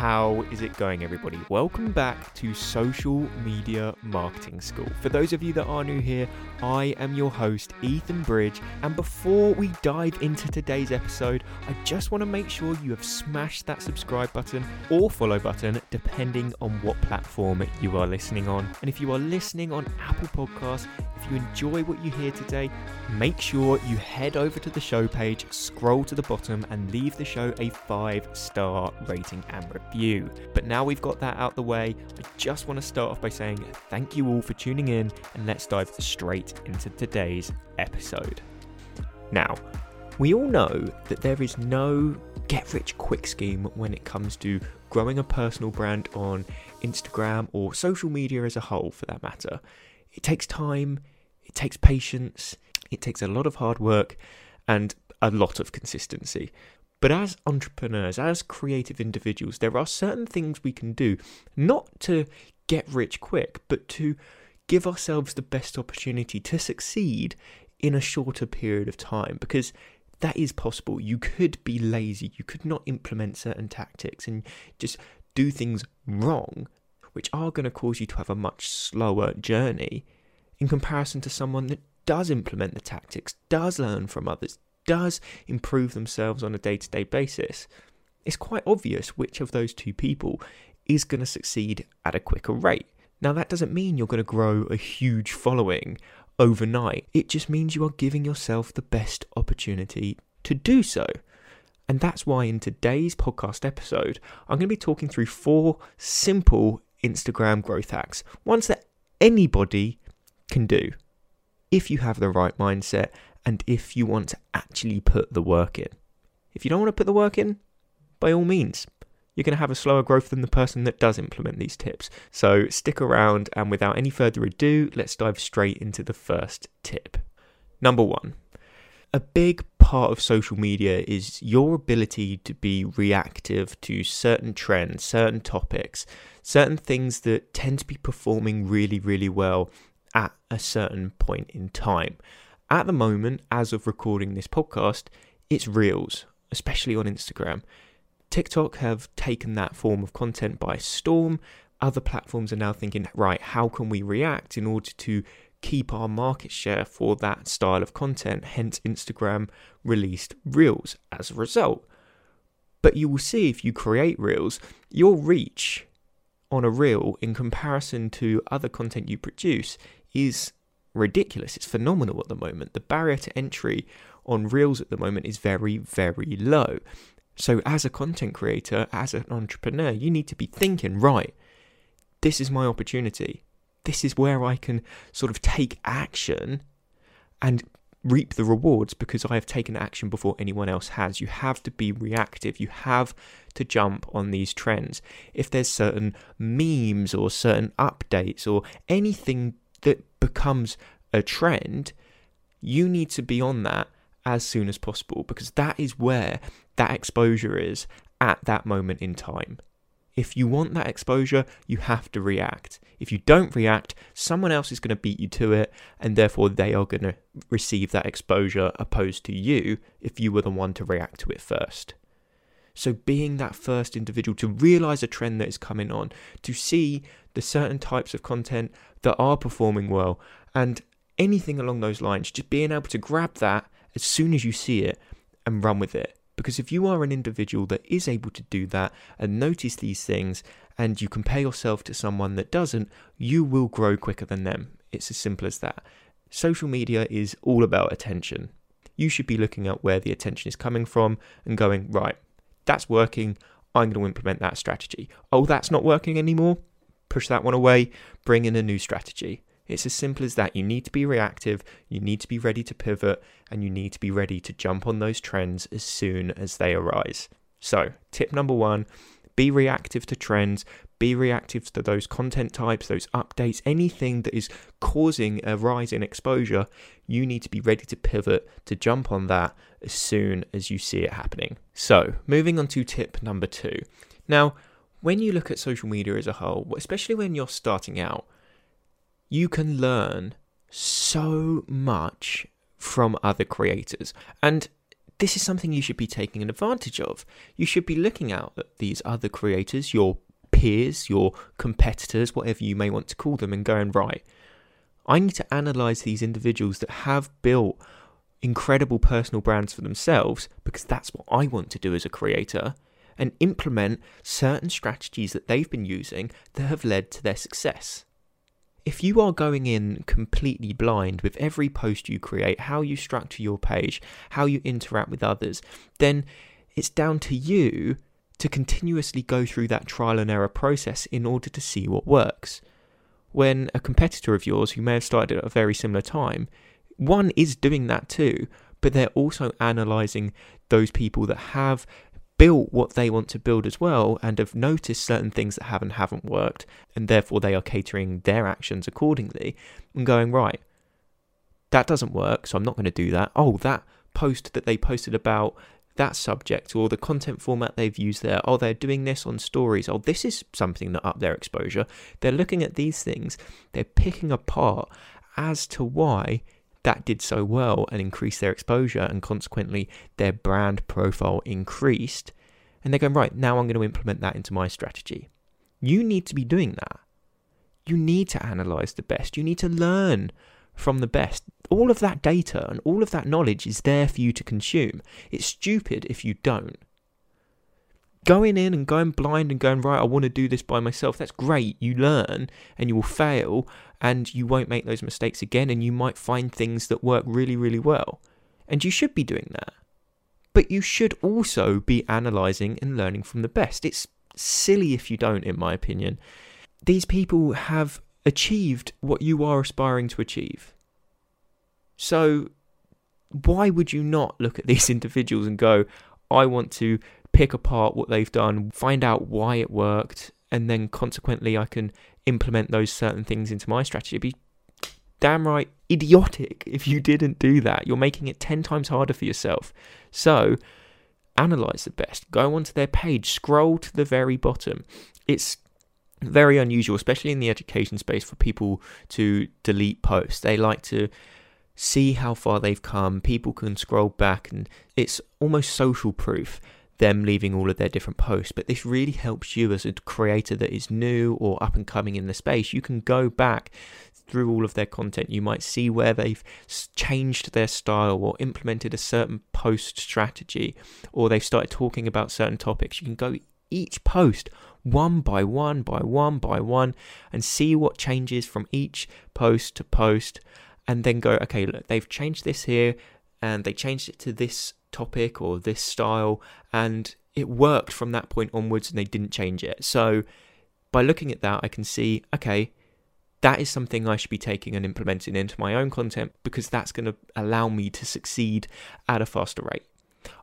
How is it going, everybody? Welcome back to Social Media Marketing School. For those of you that are new here, I am your host, Ethan Bridge. And before we dive into today's episode, I just want to make sure you have smashed that subscribe button or follow button, depending on what platform you are listening on. And if you are listening on Apple Podcasts, if you enjoy what you hear today, make sure you head over to the show page, scroll to the bottom, and leave the show a five star rating and review. But now we've got that out the way, I just want to start off by saying thank you all for tuning in, and let's dive straight into today's episode. Now, we all know that there is no get rich quick scheme when it comes to growing a personal brand on Instagram or social media as a whole for that matter. It takes time, it takes patience, it takes a lot of hard work, and a lot of consistency. But as entrepreneurs, as creative individuals, there are certain things we can do not to get rich quick, but to give ourselves the best opportunity to succeed in a shorter period of time because that is possible. You could be lazy, you could not implement certain tactics and just do things wrong, which are going to cause you to have a much slower journey in comparison to someone that does implement the tactics, does learn from others, does improve themselves on a day to day basis, it's quite obvious which of those two people is going to succeed at a quicker rate. Now, that doesn't mean you're going to grow a huge following overnight, it just means you are giving yourself the best opportunity to do so. And that's why in today's podcast episode, I'm going to be talking through four simple Instagram growth hacks, ones that anybody can do if you have the right mindset and if you want to actually put the work in. If you don't want to put the work in, by all means, you're going to have a slower growth than the person that does implement these tips. So stick around, and without any further ado, let's dive straight into the first tip. Number one, a big part of social media is your ability to be reactive to certain trends, certain topics, certain things that tend to be performing really, really well at a certain point in time. At the moment, as of recording this podcast, it's Reels, especially on Instagram. TikTok have taken that form of content by storm. Other platforms are now thinking, right, how can we react in order to keep our market share for that style of content? Hence, Instagram released Reels as a result. But you will see if you create Reels, your reach on a Reel in comparison to other content you produce is ridiculous. It's phenomenal at the moment. The barrier to entry on Reels at the moment is very, very low. So, as a content creator, as an entrepreneur, you need to be thinking, right, this is my opportunity. This is where I can sort of take action and reap the rewards because I have taken action before anyone else has. You have to be reactive. You have to jump on these trends. If there's certain memes or certain updates or anything that becomes a trend, you need to be on that as soon as possible because that is where that exposure is at that moment in time. If you want that exposure, you have to react. If you don't react, someone else is going to beat you to it, and therefore they are going to receive that exposure opposed to you if you were the one to react to it first. So, being that first individual to realize a trend that is coming on, to see the certain types of content that are performing well, and anything along those lines, just being able to grab that as soon as you see it and run with it. Because if you are an individual that is able to do that and notice these things, and you compare yourself to someone that doesn't, you will grow quicker than them. It's as simple as that. Social media is all about attention. You should be looking at where the attention is coming from and going, right, that's working. I'm going to implement that strategy. Oh, that's not working anymore. Push that one away. Bring in a new strategy. It's as simple as that. You need to be reactive, you need to be ready to pivot, and you need to be ready to jump on those trends as soon as they arise. So, tip number one be reactive to trends, be reactive to those content types, those updates, anything that is causing a rise in exposure. You need to be ready to pivot to jump on that as soon as you see it happening. So, moving on to tip number two. Now, when you look at social media as a whole, especially when you're starting out, you can learn so much from other creators. And this is something you should be taking advantage of. You should be looking out at these other creators, your peers, your competitors, whatever you may want to call them, and going, right, I need to analyze these individuals that have built incredible personal brands for themselves because that's what I want to do as a creator and implement certain strategies that they've been using that have led to their success. If you are going in completely blind with every post you create, how you structure your page, how you interact with others, then it's down to you to continuously go through that trial and error process in order to see what works. When a competitor of yours who may have started at a very similar time, one is doing that too, but they're also analyzing those people that have built what they want to build as well and have noticed certain things that haven't haven't worked and therefore they are catering their actions accordingly and going right that doesn't work so i'm not going to do that. Oh that post that they posted about that subject or the content format they've used there oh they're doing this on stories. Oh this is something that up their exposure. They're looking at these things. They're picking apart as to why that did so well and increased their exposure and consequently their brand profile increased. And they're going, right, now I'm going to implement that into my strategy. You need to be doing that. You need to analyze the best. You need to learn from the best. All of that data and all of that knowledge is there for you to consume. It's stupid if you don't going in and going blind and going right i want to do this by myself. That's great. You learn and you will fail and you won't make those mistakes again and you might find things that work really really well. And you should be doing that. But you should also be analyzing and learning from the best. It's silly if you don't in my opinion. These people have achieved what you are aspiring to achieve. So why would you not look at these individuals and go i want to pick apart what they've done, find out why it worked, and then consequently I can implement those certain things into my strategy. It'd be damn right idiotic if you didn't do that. You're making it 10 times harder for yourself. So, analyze the best. Go onto their page, scroll to the very bottom. It's very unusual, especially in the education space, for people to delete posts. They like to see how far they've come. People can scroll back, and it's almost social proof them leaving all of their different posts. But this really helps you as a creator that is new or up and coming in the space. You can go back through all of their content. You might see where they've changed their style or implemented a certain post strategy or they've started talking about certain topics. You can go each post one by one by one by one and see what changes from each post to post and then go okay look they've changed this here and they changed it to this topic or this style, and it worked from that point onwards and they didn't change it. So by looking at that, I can see, okay, that is something I should be taking and implementing into my own content because that's going to allow me to succeed at a faster rate.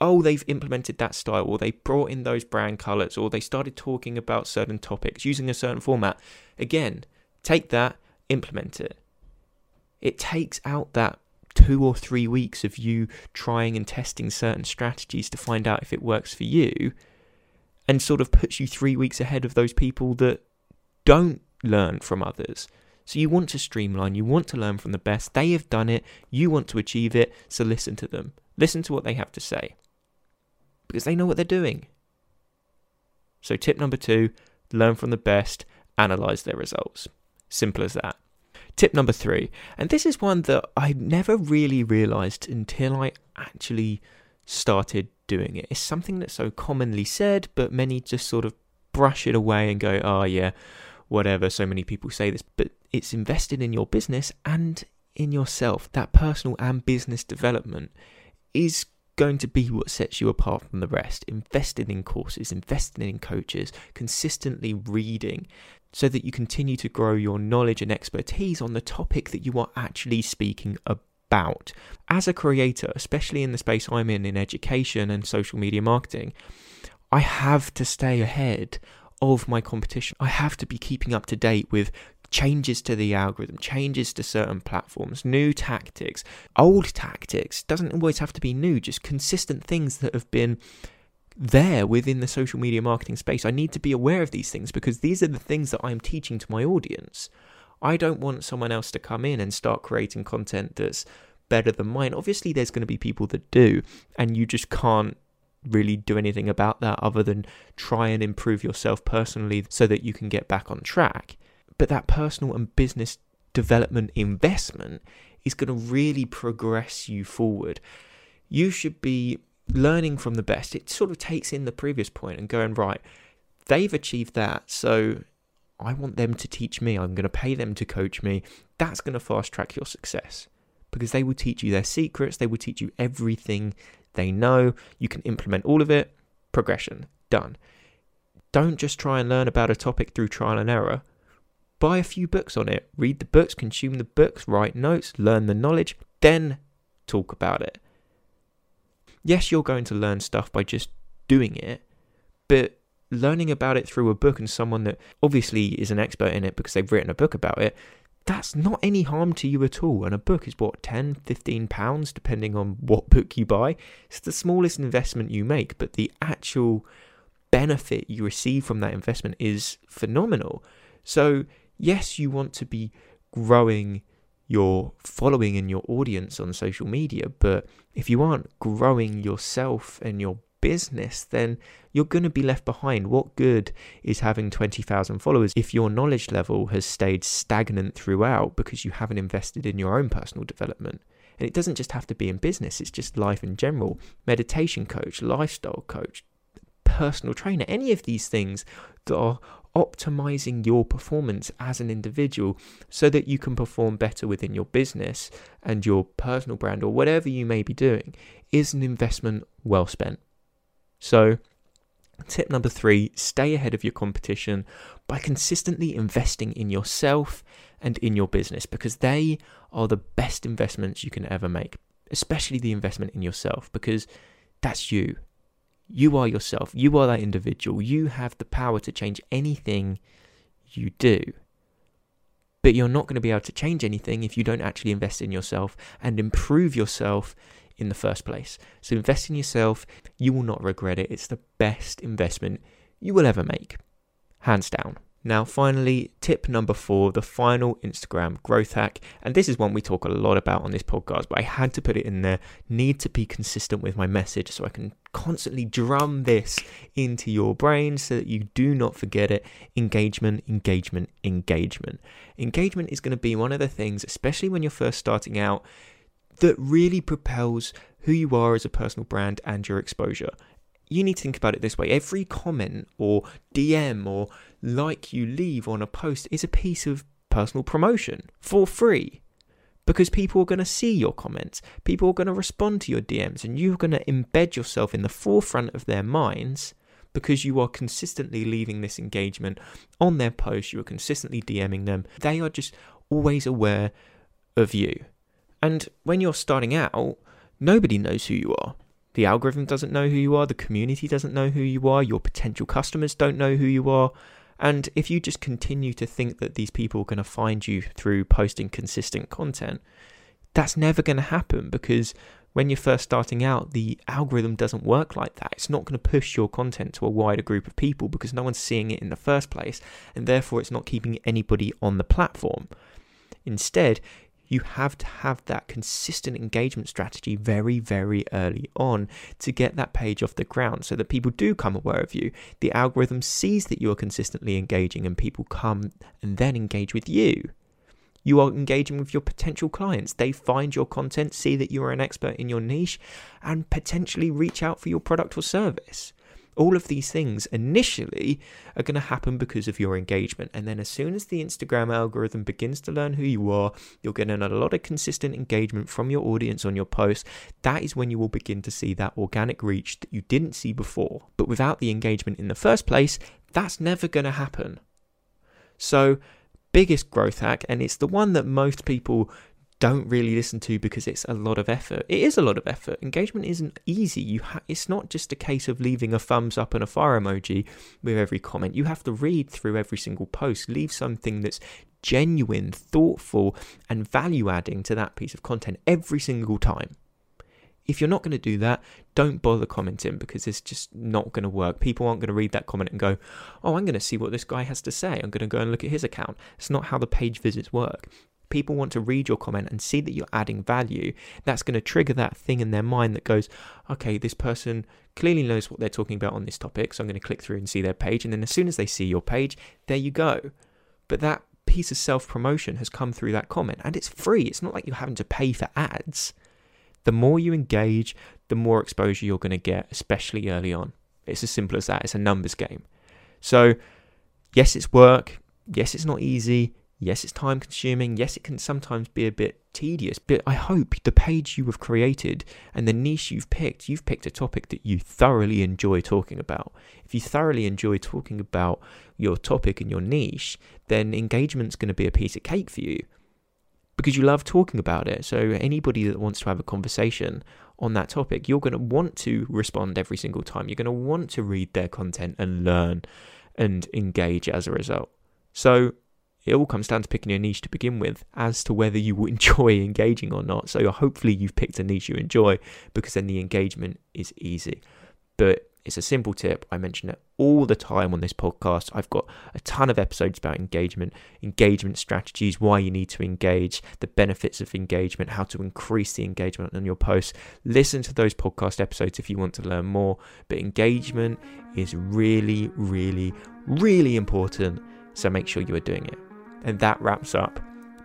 Oh, they've implemented that style, or they brought in those brand colors, or they started talking about certain topics using a certain format. Again, take that, implement it. It takes out that two or three weeks of you trying and testing certain strategies to find out if it works for you and sort of puts you three weeks ahead of those people that don't learn from others. So you want to streamline, you want to learn from the best. They have done it, you want to achieve it, so listen to them. Listen to what they have to say. Because they know what they're doing. So tip number two, learn from the best, analyze their results. Simple as that. Tip number three, and this is one that I never really realized until I actually started doing it. It's something that's so commonly said, but many just sort of brush it away and go, oh, yeah, whatever. So many people say this, but it's invested in your business and in yourself. That personal and business development is going to be what sets you apart from the rest. Investing in courses, investing in coaches, consistently reading, so that you continue to grow your knowledge and expertise on the topic that you are actually speaking about. As a creator, especially in the space I'm in, in education and social media marketing, I have to stay ahead of my competition. I have to be keeping up to date with changes to the algorithm, changes to certain platforms, new tactics, old tactics. Doesn't always have to be new, just consistent things that have been there within the social media marketing space. I need to be aware of these things because these are the things that I'm teaching to my audience. I don't want someone else to come in and start creating content that's better than mine. Obviously, there's going to be people that do, and you just can't really do anything about that other than try and improve yourself personally so that you can get back on track. But that personal and business development investment is going to really progress you forward. You should be learning from the best. It sort of takes in the previous point and going, right, they've achieved that. So I want them to teach me. I'm going to pay them to coach me. That's going to fast track your success because they will teach you their secrets. They will teach you everything they know. You can implement all of it. Progression. Done. Don't just try and learn about a topic through trial and error. Buy a few books on it. Read the books, consume the books, write notes, learn the knowledge, then talk about it. Yes, you're going to learn stuff by just doing it, but learning about it through a book and someone that obviously is an expert in it because they've written a book about it, that's not any harm to you at all. And a book is what, 10, 15 pounds, depending on what book you buy. It's the smallest investment you make, but the actual benefit you receive from that investment is phenomenal. So, yes, you want to be growing your following and your audience on social media, but if you aren't growing yourself and your business, then you're going to be left behind. What good is having 20,000 followers if your knowledge level has stayed stagnant throughout because you haven't invested in your own personal development? And it doesn't just have to be in business, it's just life in general. Meditation coach, lifestyle coach, personal trainer, any of these things that are optimizing your performance as an individual so that you can perform better within your business and your personal brand or whatever you may be doing is an investment well spent. So, tip number three stay ahead of your competition by consistently investing in yourself and in your business because they are the best investments you can ever make, especially the investment in yourself because that's you. You are yourself. You are that individual. You have the power to change anything you do. But you're not going to be able to change anything if you don't actually invest in yourself and improve yourself in the first place. So invest in yourself. You will not regret it. It's the best investment you will ever make. Hands down. Now, finally, tip number four, the final Instagram growth hack. And this is one we talk a lot about on this podcast, but I had to put it in there. Need to be consistent with my message so I can constantly drum this into your brain so that you do not forget it. Engagement, engagement, engagement. Engagement is going to be one of the things, especially when you're first starting out, that really propels who you are as a personal brand and your exposure. You need to think about it this way every comment or DM or like you leave on a post is a piece of personal promotion for free because people are going to see your comments, people are going to respond to your DMs, and you're going to embed yourself in the forefront of their minds because you are consistently leaving this engagement on their posts, you are consistently DMing them. They are just always aware of you. And when you're starting out, nobody knows who you are. The algorithm doesn't know who you are, the community doesn't know who you are, your potential customers don't know who you are. And if you just continue to think that these people are going to find you through posting consistent content, that's never going to happen because when you're first starting out, the algorithm doesn't work like that. It's not going to push your content to a wider group of people because no one's seeing it in the first place, and therefore it's not keeping anybody on the platform. Instead, you have to have that consistent engagement strategy very, very early on to get that page off the ground so that people do come aware of you. The algorithm sees that you are consistently engaging and people come and then engage with you. You are engaging with your potential clients. They find your content, see that you are an expert in your niche, and potentially reach out for your product or service. All of these things initially are going to happen because of your engagement. And then as soon as the Instagram algorithm begins to learn who you are, you're getting a lot of consistent engagement from your audience on your posts. That is when you will begin to see that organic reach that you didn't see before. But without the engagement in the first place, that's never going to happen. So, biggest growth hack, and it's the one that most people don't really listen to because it's a lot of effort. It is a lot of effort. Engagement isn't easy. You ha- it's not just a case of leaving a thumbs up and a fire emoji with every comment. You have to read through every single post, leave something that's genuine, thoughtful, and value adding to that piece of content every single time. If you're not going to do that, don't bother commenting because it's just not going to work. People aren't going to read that comment and go, Oh, I'm going to see what this guy has to say. I'm going to go and look at his account. It's not how the page visits work people want to read your comment and see that you're adding value, that's going to trigger that thing in their mind that goes, okay, this person clearly knows what they're talking about on this topic, so I'm going to click through and see their page. And then as soon as they see your page, there you go. But that piece of self promotion has come through that comment and it's free. It's not like you're having to pay for ads. The more you engage, the more exposure you're going to get, especially early on. It's as simple as that. It's a numbers game. So, yes, it's work. Yes, it's not easy. Yes, it's time consuming. Yes, it can sometimes be a bit tedious, but I hope the page you have created and the niche you've picked, you've picked a topic that you thoroughly enjoy talking about. If you thoroughly enjoy talking about your topic and your niche, then engagement's going to be a piece of cake for you because you love talking about it. So, anybody that wants to have a conversation on that topic, you're going to want to respond every single time. You're going to want to read their content and learn and engage as a result. So, it all comes down to picking a niche to begin with as to whether you will enjoy engaging or not. So hopefully you've picked a niche you enjoy because then the engagement is easy. But it's a simple tip. I mention it all the time on this podcast. I've got a ton of episodes about engagement, engagement strategies, why you need to engage, the benefits of engagement, how to increase the engagement on your posts. Listen to those podcast episodes if you want to learn more. But engagement is really, really, really important. So make sure you are doing it. And that wraps up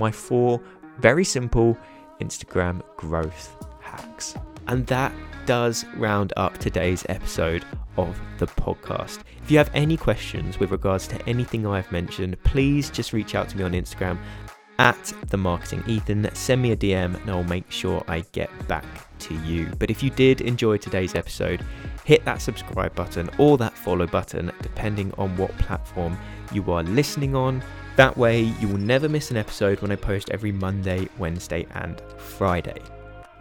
my four very simple Instagram growth hacks. And that does round up today's episode of the podcast. If you have any questions with regards to anything I've mentioned, please just reach out to me on Instagram at the marketing Ethan. Send me a DM and I'll make sure I get back to you. But if you did enjoy today's episode, hit that subscribe button or that follow button, depending on what platform you are listening on. That way, you will never miss an episode when I post every Monday, Wednesday, and Friday.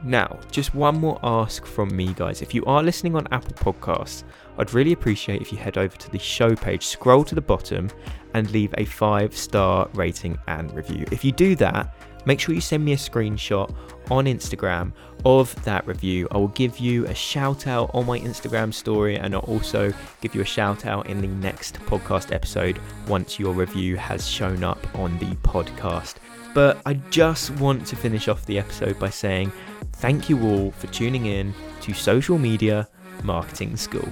Now, just one more ask from me, guys. If you are listening on Apple Podcasts, I'd really appreciate if you head over to the show page, scroll to the bottom, and leave a five star rating and review. If you do that, make sure you send me a screenshot on Instagram of that review. I will give you a shout out on my Instagram story and I'll also give you a shout out in the next podcast episode once your review has shown up on the podcast. But I just want to finish off the episode by saying thank you all for tuning in to Social Media Marketing School.